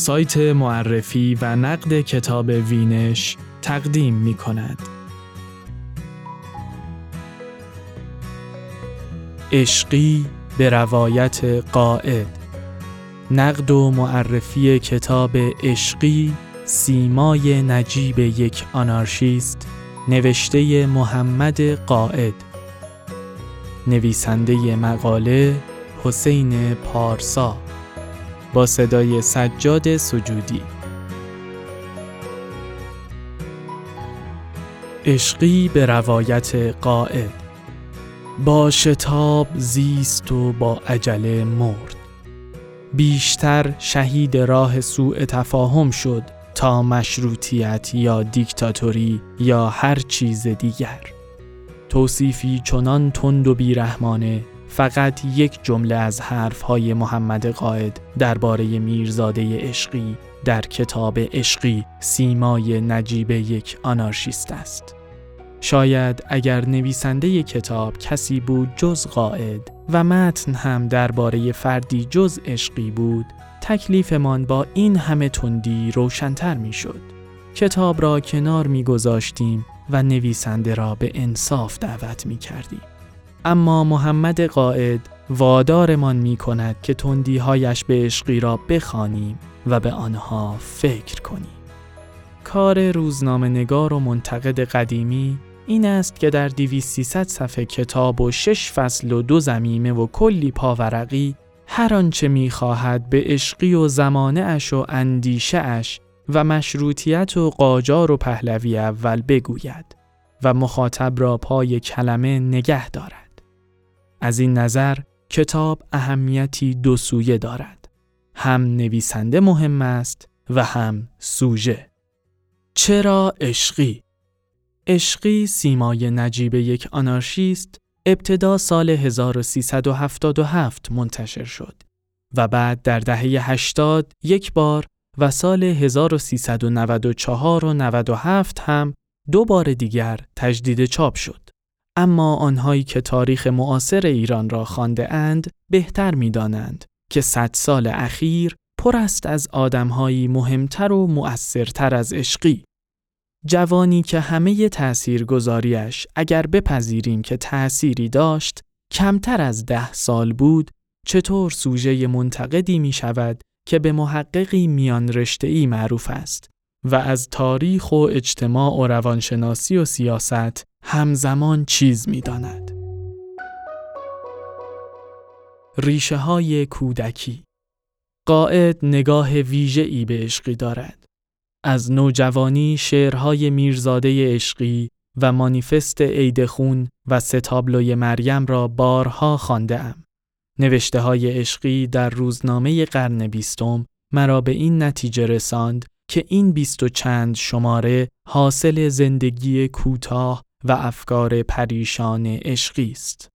سایت معرفی و نقد کتاب وینش تقدیم می کند. عشقی به روایت قائد نقد و معرفی کتاب عشقی سیمای نجیب یک آنارشیست نوشته محمد قائد نویسنده مقاله حسین پارسا. با صدای سجاد سجودی. عشقی به روایت قائد با شتاب زیست و با عجله مرد. بیشتر شهید راه سوء تفاهم شد تا مشروطیت یا دیکتاتوری یا هر چیز دیگر. توصیفی چنان تند و بیرحمانه فقط یک جمله از حرفهای محمد قائد درباره میرزاده عشقی در کتاب عشقی سیمای نجیب یک آنارشیست است. شاید اگر نویسنده کتاب کسی بود جز قائد و متن هم درباره فردی جز عشقی بود تکلیفمان با این همه تندی روشنتر می‌شد. کتاب را کنار میگذاشتیم و نویسنده را به انصاف دعوت می کردیم. اما محمد قائد وادارمان می کند که تندیهایش به عشقی را بخوانیم و به آنها فکر کنیم. کار روزنامه نگار و منتقد قدیمی این است که در 2300 صفحه کتاب و شش فصل و دو زمیمه و کلی پاورقی هر آنچه می‌خواهد به عشقی و زمانه اش و اندیشه اش و مشروطیت و قاجار و پهلوی اول بگوید و مخاطب را پای کلمه نگه دارد. از این نظر کتاب اهمیتی دو سویه دارد. هم نویسنده مهم است و هم سوژه. چرا عشقی؟ عشقی سیمای نجیب یک آنارشیست ابتدا سال 1377 منتشر شد و بعد در دهه 80 یک بار و سال 1394 و 97 هم دو بار دیگر تجدید چاپ شد. اما آنهایی که تاریخ معاصر ایران را خانده اند بهتر می دانند که صد سال اخیر پر است از آدمهایی مهمتر و مؤثرتر از عشقی. جوانی که همه تأثیر گذاریش اگر بپذیریم که تأثیری داشت کمتر از ده سال بود چطور سوژه منتقدی می شود که به محققی میان ای معروف است و از تاریخ و اجتماع و روانشناسی و سیاست همزمان چیز می داند. ریشه های کودکی قائد نگاه ویژه ای به عشقی دارد. از نوجوانی شعرهای میرزاده عشقی و مانیفست عیدخون و ستابلوی مریم را بارها خانده ام. نوشته های عشقی در روزنامه قرن بیستم مرا به این نتیجه رساند که این بیست و چند شماره حاصل زندگی کوتاه و افکار پریشان عشقی است.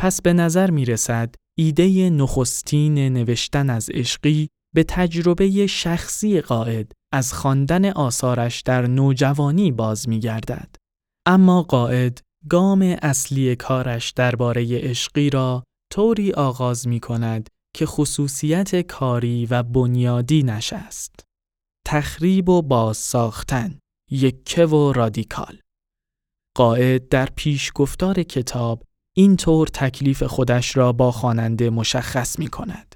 پس به نظر می رسد ایده نخستین نوشتن از عشقی به تجربه شخصی قائد از خواندن آثارش در نوجوانی باز می گردد. اما قائد گام اصلی کارش درباره عشقی را طوری آغاز می کند که خصوصیت کاری و بنیادی نشست. تخریب و باز ساختن، یکه و رادیکال. قائد در پیش گفتار کتاب این طور تکلیف خودش را با خواننده مشخص می کند.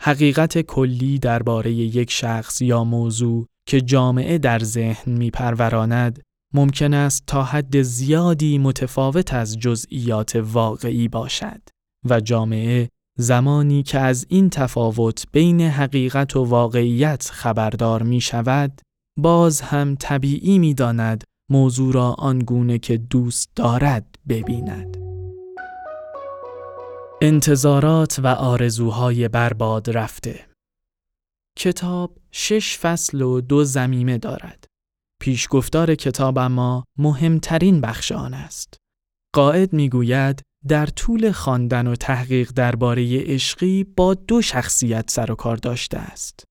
حقیقت کلی درباره یک شخص یا موضوع که جامعه در ذهن می پروراند ممکن است تا حد زیادی متفاوت از جزئیات واقعی باشد. و جامعه زمانی که از این تفاوت بین حقیقت و واقعیت خبردار می شود، باز هم طبیعی می داند موضوع را آنگونه که دوست دارد ببیند. انتظارات و آرزوهای برباد رفته کتاب شش فصل و دو ضمیمه دارد. پیشگفتار کتاب اما مهمترین بخش آن است. قائد می‌گوید در طول خواندن و تحقیق درباره عشقی با دو شخصیت سر و کار داشته است.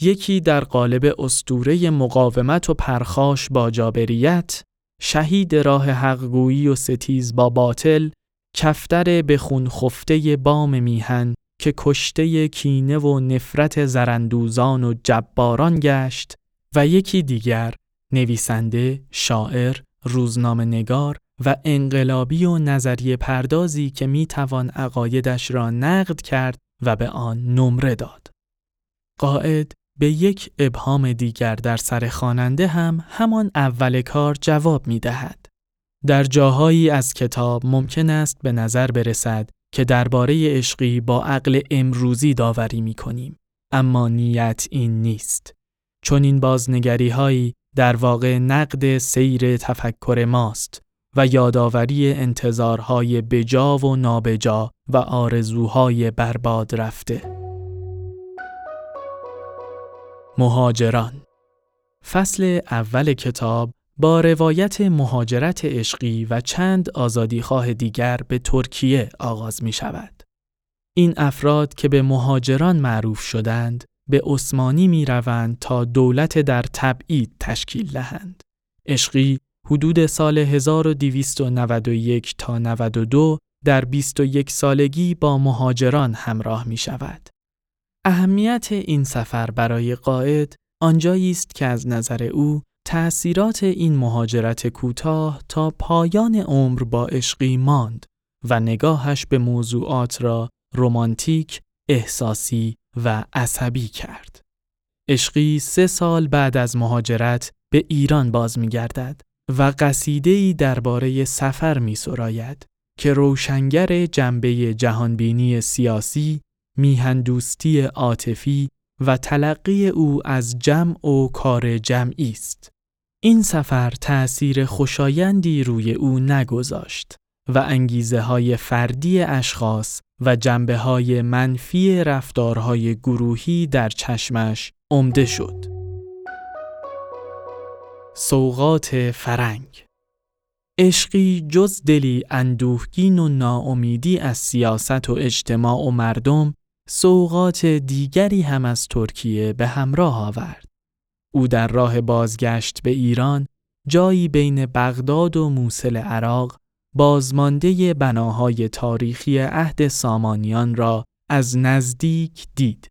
یکی در قالب اسطوره مقاومت و پرخاش با جباریت، شهید راه حقگویی و ستیز با باطل، کفتر به خون خفته بام میهن که کشته کینه و نفرت زرندوزان و جباران گشت و یکی دیگر نویسنده، شاعر، روزنامه نگار و انقلابی و نظریه پردازی که می توان عقایدش را نقد کرد و به آن نمره داد. قائد به یک ابهام دیگر در سر خواننده هم همان اول کار جواب می دهد. در جاهایی از کتاب ممکن است به نظر برسد که درباره عشقی با عقل امروزی داوری می کنیم. اما نیت این نیست. چون این بازنگری هایی در واقع نقد سیر تفکر ماست و یادآوری انتظارهای بجا و نابجا و آرزوهای برباد رفته. مهاجران فصل اول کتاب با روایت مهاجرت عشقی و چند آزادیخواه دیگر به ترکیه آغاز می شود. این افراد که به مهاجران معروف شدند به عثمانی می روند تا دولت در تبعید تشکیل دهند. عشقی حدود سال 1291 تا 92 در 21 سالگی با مهاجران همراه می شود. اهمیت این سفر برای قائد آنجایی است که از نظر او تأثیرات این مهاجرت کوتاه تا پایان عمر با عشقی ماند و نگاهش به موضوعات را رمانتیک، احساسی و عصبی کرد. عشقی سه سال بعد از مهاجرت به ایران باز می گردد و قصیده‌ای درباره سفر می سراید که روشنگر جنبه جهانبینی سیاسی، میهندوستی عاطفی و تلقی او از جمع و کار جمعی است. این سفر تأثیر خوشایندی روی او نگذاشت و انگیزه های فردی اشخاص و جنبه های منفی رفتارهای گروهی در چشمش عمده شد. سوقات فرنگ عشقی جز دلی اندوهگین و ناامیدی از سیاست و اجتماع و مردم سوقات دیگری هم از ترکیه به همراه آورد. او در راه بازگشت به ایران جایی بین بغداد و موسل عراق بازمانده بناهای تاریخی عهد سامانیان را از نزدیک دید.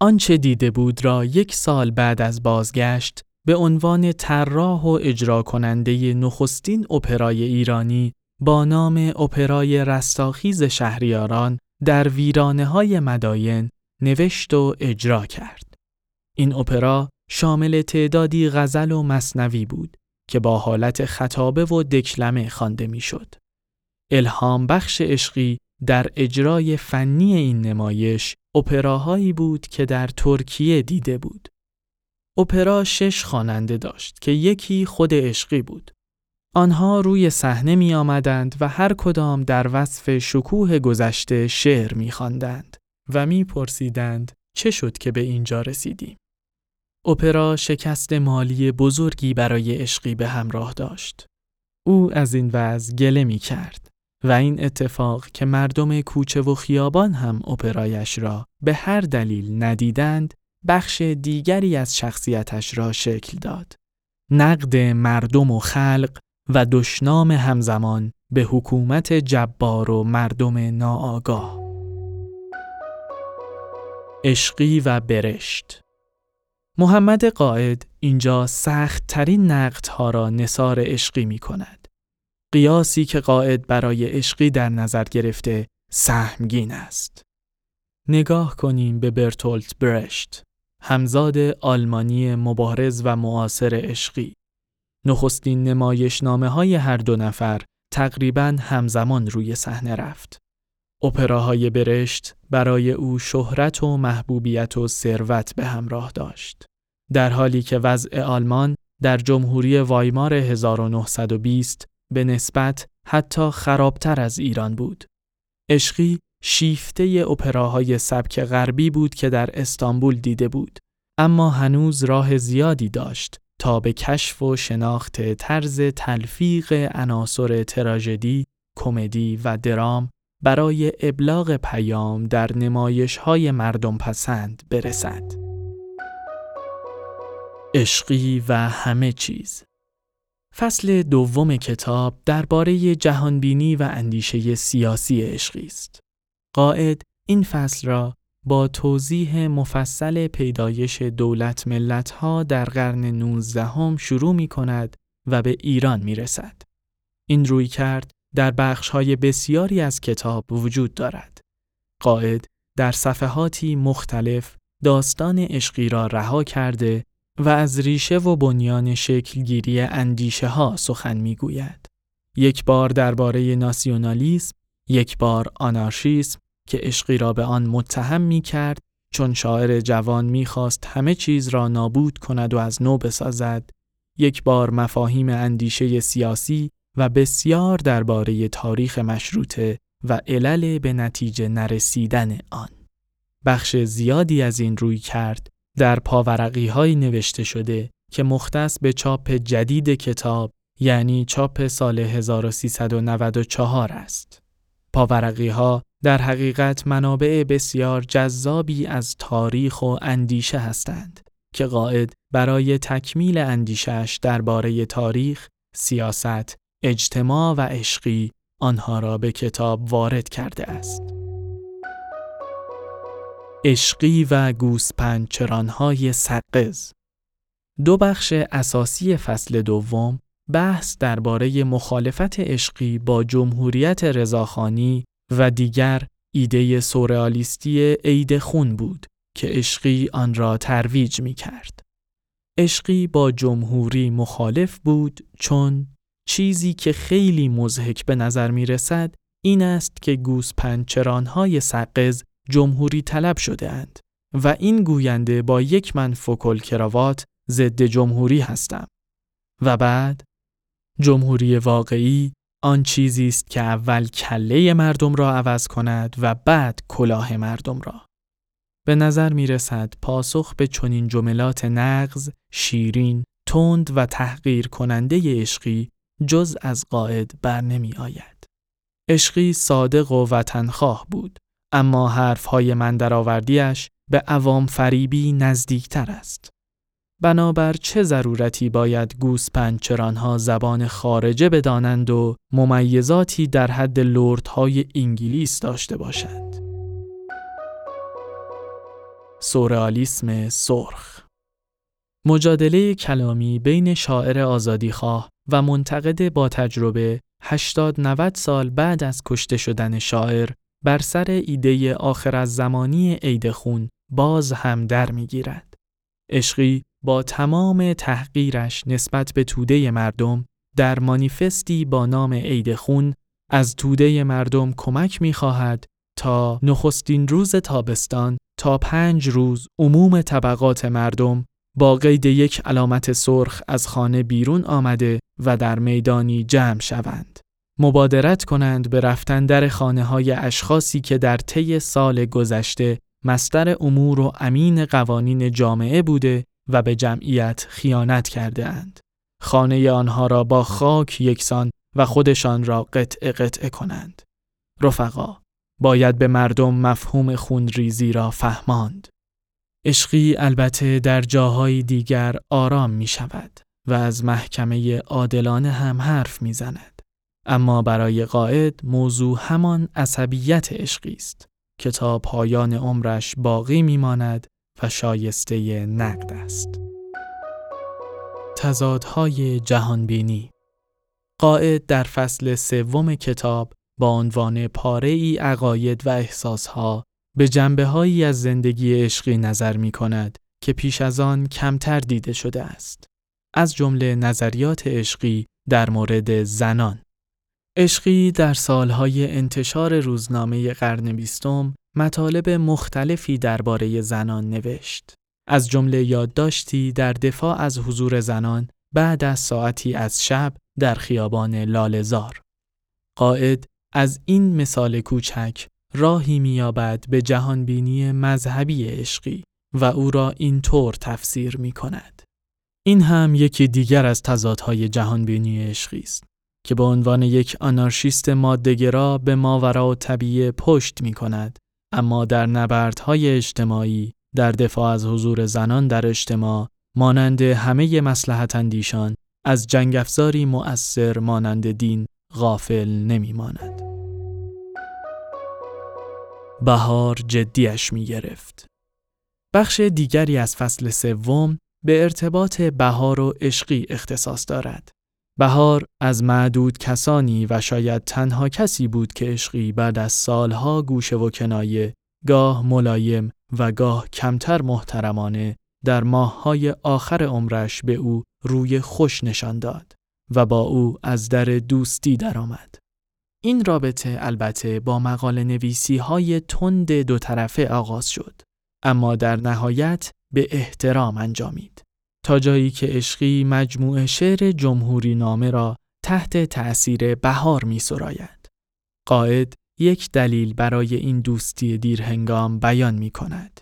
آنچه دیده بود را یک سال بعد از بازگشت به عنوان طراح و اجرا کننده نخستین اپرای ایرانی با نام اپرای رستاخیز شهریاران در ویرانه های مداین نوشت و اجرا کرد. این اپرا شامل تعدادی غزل و مصنوی بود که با حالت خطابه و دکلمه خوانده می‌شد. الهام بخش عشقی در اجرای فنی این نمایش اپراهایی بود که در ترکیه دیده بود. اپرا شش خواننده داشت که یکی خود عشقی بود. آنها روی صحنه می آمدند و هر کدام در وصف شکوه گذشته شعر می خواندند و می پرسیدند چه شد که به اینجا رسیدیم. اپرا شکست مالی بزرگی برای عشقی به همراه داشت. او از این وضع گله می کرد و این اتفاق که مردم کوچه و خیابان هم اپرایش را به هر دلیل ندیدند بخش دیگری از شخصیتش را شکل داد. نقد مردم و خلق و دشنام همزمان به حکومت جبار و مردم ناآگاه. عشقی و برشت محمد قائد اینجا سخت ترین نقدها را نصار عشقی می کند. قیاسی که قائد برای عشقی در نظر گرفته سهمگین است. نگاه کنیم به برتولت برشت، همزاد آلمانی مبارز و معاصر عشقی. نخستین نمایشنامه های هر دو نفر تقریبا همزمان روی صحنه رفت. اپراهای برشت برای او شهرت و محبوبیت و ثروت به همراه داشت. در حالی که وضع آلمان در جمهوری وایمار 1920 به نسبت حتی خرابتر از ایران بود. عشقی شیفته اپراهای سبک غربی بود که در استانبول دیده بود، اما هنوز راه زیادی داشت تا به کشف و شناخت طرز تلفیق عناصر تراژدی، کمدی و درام برای ابلاغ پیام در نمایش های مردم پسند برسد. عشقی و همه چیز فصل دوم کتاب درباره جهانبینی و اندیشه سیاسی عشقی است. قائد این فصل را با توضیح مفصل پیدایش دولت ملت ها در قرن 19 هم شروع می کند و به ایران می رسد. این روی کرد در بخش های بسیاری از کتاب وجود دارد. قائد در صفحاتی مختلف داستان عشقی را رها کرده و از ریشه و بنیان شکلگیری اندیشه ها سخن می گوید. یک بار درباره ناسیونالیسم، یک بار آنارشیسم که عشقی را به آن متهم می کرد چون شاعر جوان می خواست همه چیز را نابود کند و از نو بسازد، یک بار مفاهیم اندیشه سیاسی و بسیار درباره تاریخ مشروطه و علل به نتیجه نرسیدن آن. بخش زیادی از این روی کرد در پاورقی های نوشته شده که مختص به چاپ جدید کتاب یعنی چاپ سال 1394 است. پاورقی ها در حقیقت منابع بسیار جذابی از تاریخ و اندیشه هستند که قائد برای تکمیل اندیشش درباره تاریخ، سیاست، اجتماع و عشقی آنها را به کتاب وارد کرده است. عشقی و گوسپنچرانهای سقز دو بخش اساسی فصل دوم بحث درباره مخالفت عشقی با جمهوریت رضاخانی و دیگر ایده سورئالیستی عید خون بود که عشقی آن را ترویج می کرد. عشقی با جمهوری مخالف بود چون چیزی که خیلی مزهک به نظر می رسد این است که گوسپنچرانهای سقز جمهوری طلب شده اند و این گوینده با یک من فکل کراوات ضد جمهوری هستم. و بعد جمهوری واقعی آن چیزی است که اول کله مردم را عوض کند و بعد کلاه مردم را. به نظر می رسد پاسخ به چنین جملات نقض، شیرین، تند و تحقیر کننده عشقی جز از قائد بر نمی آید. عشقی صادق و وطنخواه بود اما حرفهای من درآوردیش به عوام فریبی نزدیکتر است. بنابر چه ضرورتی باید گوسپنچرانها زبان خارجه بدانند و ممیزاتی در حد لردهای انگلیس داشته باشند. سورئالیسم سرخ مجادله کلامی بین شاعر آزادیخواه و منتقد با تجربه 80 90 سال بعد از کشته شدن شاعر بر سر ایده آخر از زمانی عید خون باز هم در می‌گیرد. عشقی با تمام تحقیرش نسبت به توده مردم در مانیفستی با نام عید خون از توده مردم کمک می‌خواهد تا نخستین روز تابستان تا پنج روز عموم طبقات مردم با قید یک علامت سرخ از خانه بیرون آمده و در میدانی جمع شوند. مبادرت کنند به رفتن در خانه های اشخاصی که در طی سال گذشته مستر امور و امین قوانین جامعه بوده و به جمعیت خیانت کرده اند. خانه آنها را با خاک یکسان و خودشان را قطع قطع کنند. رفقا باید به مردم مفهوم خونریزی را فهماند. عشقی البته در جاهای دیگر آرام می شود و از محکمه عادلانه هم حرف می زند. اما برای قائد موضوع همان عصبیت عشقی است که تا پایان عمرش باقی می ماند شایسته نقد است. تضادهای جهانبینی قائد در فصل سوم کتاب با عنوان پاره ای عقاید و احساسها به جنبه هایی از زندگی عشقی نظر می کند که پیش از آن کمتر دیده شده است. از جمله نظریات عشقی در مورد زنان. عشقی در سالهای انتشار روزنامه قرن بیستم مطالب مختلفی درباره زنان نوشت. از جمله یادداشتی در دفاع از حضور زنان بعد از ساعتی از شب در خیابان لالزار. قائد از این مثال کوچک راهی میابد به جهانبینی مذهبی عشقی و او را اینطور تفسیر می کند. این هم یکی دیگر از تضادهای جهانبینی عشقی است که به عنوان یک آنارشیست مادهگرا به ماورا و طبیعه پشت می کند اما در نبردهای اجتماعی در دفاع از حضور زنان در اجتماع مانند همه مسلحت اندیشان از جنگ افزاری مؤثر مانند دین غافل نمی ماند. بهار جدیش می گرفت. بخش دیگری از فصل سوم به ارتباط بهار و عشقی اختصاص دارد. بهار از معدود کسانی و شاید تنها کسی بود که عشقی بعد از سالها گوشه و کنایه گاه ملایم و گاه کمتر محترمانه در ماههای آخر عمرش به او روی خوش نشان داد و با او از در دوستی درآمد. این رابطه البته با مقال نویسی های تند دو طرفه آغاز شد اما در نهایت به احترام انجامید تا جایی که عشقی مجموعه شعر جمهوری نامه را تحت تأثیر بهار می سراید. قائد یک دلیل برای این دوستی دیرهنگام بیان می کند.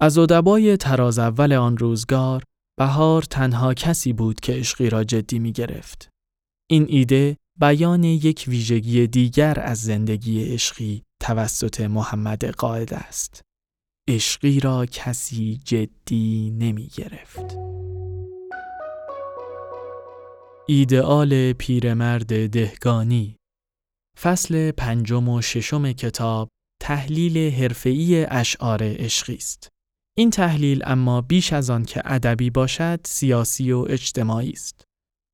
از ادبای تراز اول آن روزگار بهار تنها کسی بود که عشقی را جدی می گرفت. این ایده بیان یک ویژگی دیگر از زندگی عشقی توسط محمد قائد است. عشقی را کسی جدی نمی گرفت. ایدئال پیرمرد دهگانی فصل پنجم و ششم کتاب تحلیل حرفه‌ای اشعار عشقی است. این تحلیل اما بیش از آن که ادبی باشد سیاسی و اجتماعی است.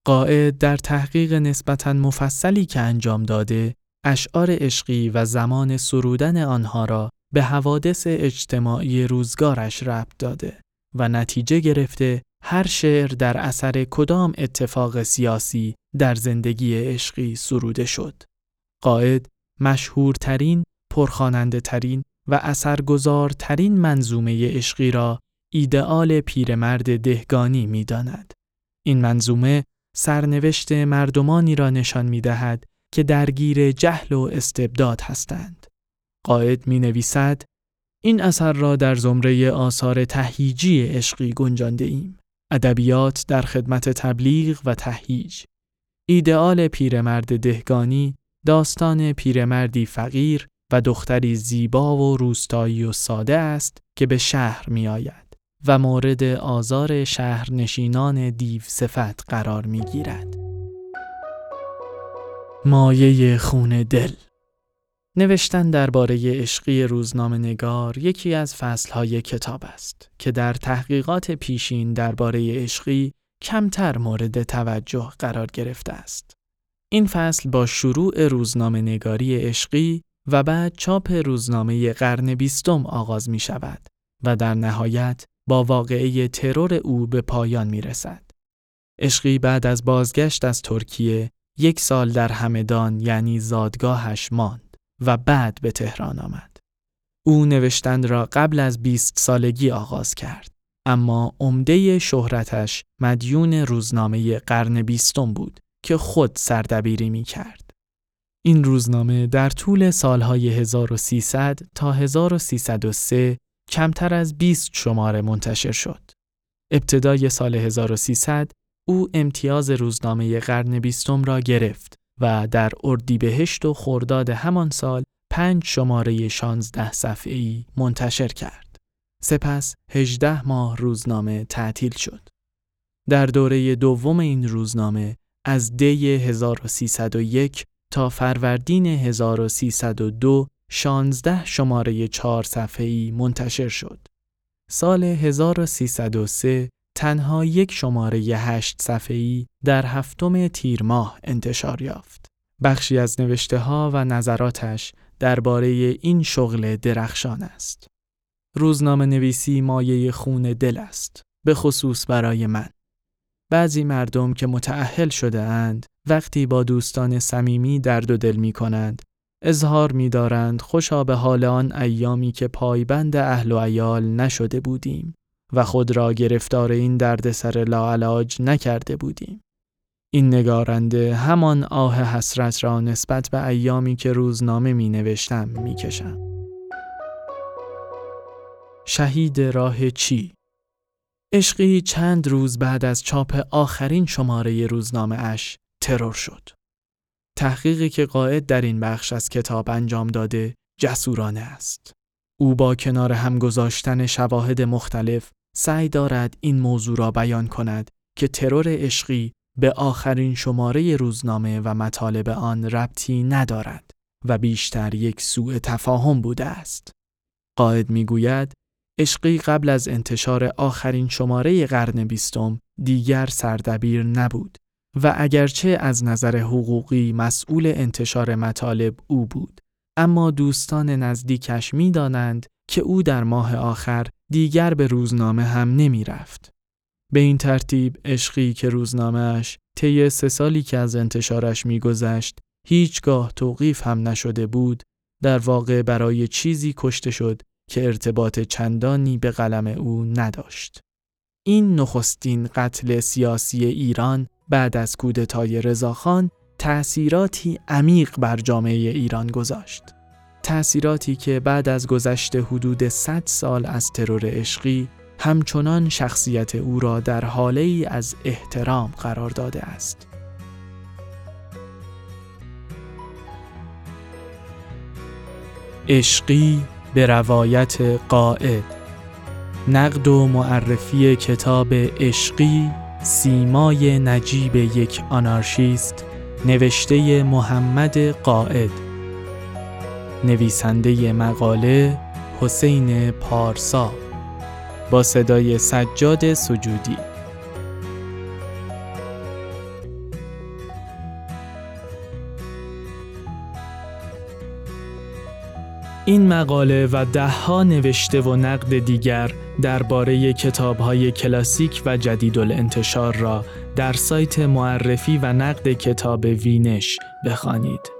قائد در تحقیق نسبتاً مفصلی که انجام داده اشعار عشقی و زمان سرودن آنها را به حوادث اجتماعی روزگارش ربط داده و نتیجه گرفته هر شعر در اثر کدام اتفاق سیاسی در زندگی عشقی سروده شد. قائد مشهورترین، پرخاننده ترین و اثرگذارترین منظومه عشقی را ایدئال پیرمرد دهگانی می داند. این منظومه سرنوشت مردمانی را نشان می دهد که درگیر جهل و استبداد هستند. قائد می نویسد این اثر را در زمره آثار تهییجی عشقی گنجانده ایم. ادبیات در خدمت تبلیغ و تهییج. ایدئال پیرمرد دهگانی داستان پیرمردی فقیر و دختری زیبا و روستایی و ساده است که به شهر می آید و مورد آزار شهرنشینان دیو صفت قرار می گیرد. مایه خون دل نوشتن درباره عشقی روزنامه نگار یکی از فصلهای کتاب است که در تحقیقات پیشین درباره عشقی کمتر مورد توجه قرار گرفته است. این فصل با شروع روزنامه نگاری عشقی و بعد چاپ روزنامه قرن بیستم آغاز می شود و در نهایت با واقعه ترور او به پایان می رسد. عشقی بعد از بازگشت از ترکیه یک سال در همدان یعنی زادگاهش ماند و بعد به تهران آمد. او نوشتن را قبل از 20 سالگی آغاز کرد اما عمده شهرتش مدیون روزنامه قرن بیستم بود که خود سردبیری می کرد. این روزنامه در طول سالهای 1300 تا 1303 کمتر از 20 شماره منتشر شد. ابتدای سال 1300 او امتیاز روزنامه قرن بیستم را گرفت و در اردیبهشت و خرداد همان سال پنج شماره 16 صفحه‌ای منتشر کرد. سپس 18 ماه روزنامه تعطیل شد. در دوره دوم این روزنامه از دی 1301 تا فروردین 1302 16 شماره 4 صفحه‌ای منتشر شد. سال 1303 تنها یک شماره 8 صفحه‌ای در هفتم تیر ماه انتشار یافت. بخشی از نوشته ها و نظراتش درباره این شغل درخشان است. روزنامه نویسی مایه خون دل است، به خصوص برای من. بعضی مردم که متعهل شده اند وقتی با دوستان صمیمی درد و دل می کنند اظهار می دارند خوشا به حال آن ایامی که پایبند اهل و عیال نشده بودیم و خود را گرفتار این دردسر لاعلاج نکرده بودیم. این نگارنده همان آه حسرت را نسبت به ایامی که روزنامه می نوشتم می کشم. شهید راه چی؟ عشقی چند روز بعد از چاپ آخرین شماره روزنامه اش ترور شد. تحقیقی که قائد در این بخش از کتاب انجام داده جسورانه است. او با کنار هم گذاشتن شواهد مختلف سعی دارد این موضوع را بیان کند که ترور عشقی به آخرین شماره روزنامه و مطالب آن ربطی ندارد و بیشتر یک سوء تفاهم بوده است. قائد می‌گوید عشقی قبل از انتشار آخرین شماره قرن بیستم دیگر سردبیر نبود و اگرچه از نظر حقوقی مسئول انتشار مطالب او بود اما دوستان نزدیکش می دانند که او در ماه آخر دیگر به روزنامه هم نمی رفت. به این ترتیب عشقی که روزنامهش طی سه سالی که از انتشارش میگذشت هیچگاه توقیف هم نشده بود در واقع برای چیزی کشته شد که ارتباط چندانی به قلم او نداشت. این نخستین قتل سیاسی ایران بعد از کودتای رضاخان تأثیراتی عمیق بر جامعه ایران گذاشت. تأثیراتی که بعد از گذشت حدود 100 سال از ترور عشقی همچنان شخصیت او را در حاله ای از احترام قرار داده است. عشقی به روایت قائد نقد و معرفی کتاب عشقی سیمای نجیب یک آنارشیست نوشته محمد قائد نویسنده مقاله حسین پارسا با صدای سجاد سجودی این مقاله و دهها نوشته و نقد دیگر درباره کتاب‌های کلاسیک و جدید الانتشار را در سایت معرفی و نقد کتاب وینش بخوانید.